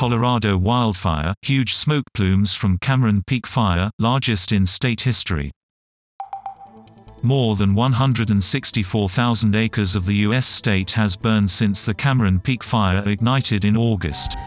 Colorado wildfire, huge smoke plumes from Cameron Peak Fire, largest in state history. More than 164,000 acres of the U.S. state has burned since the Cameron Peak Fire ignited in August.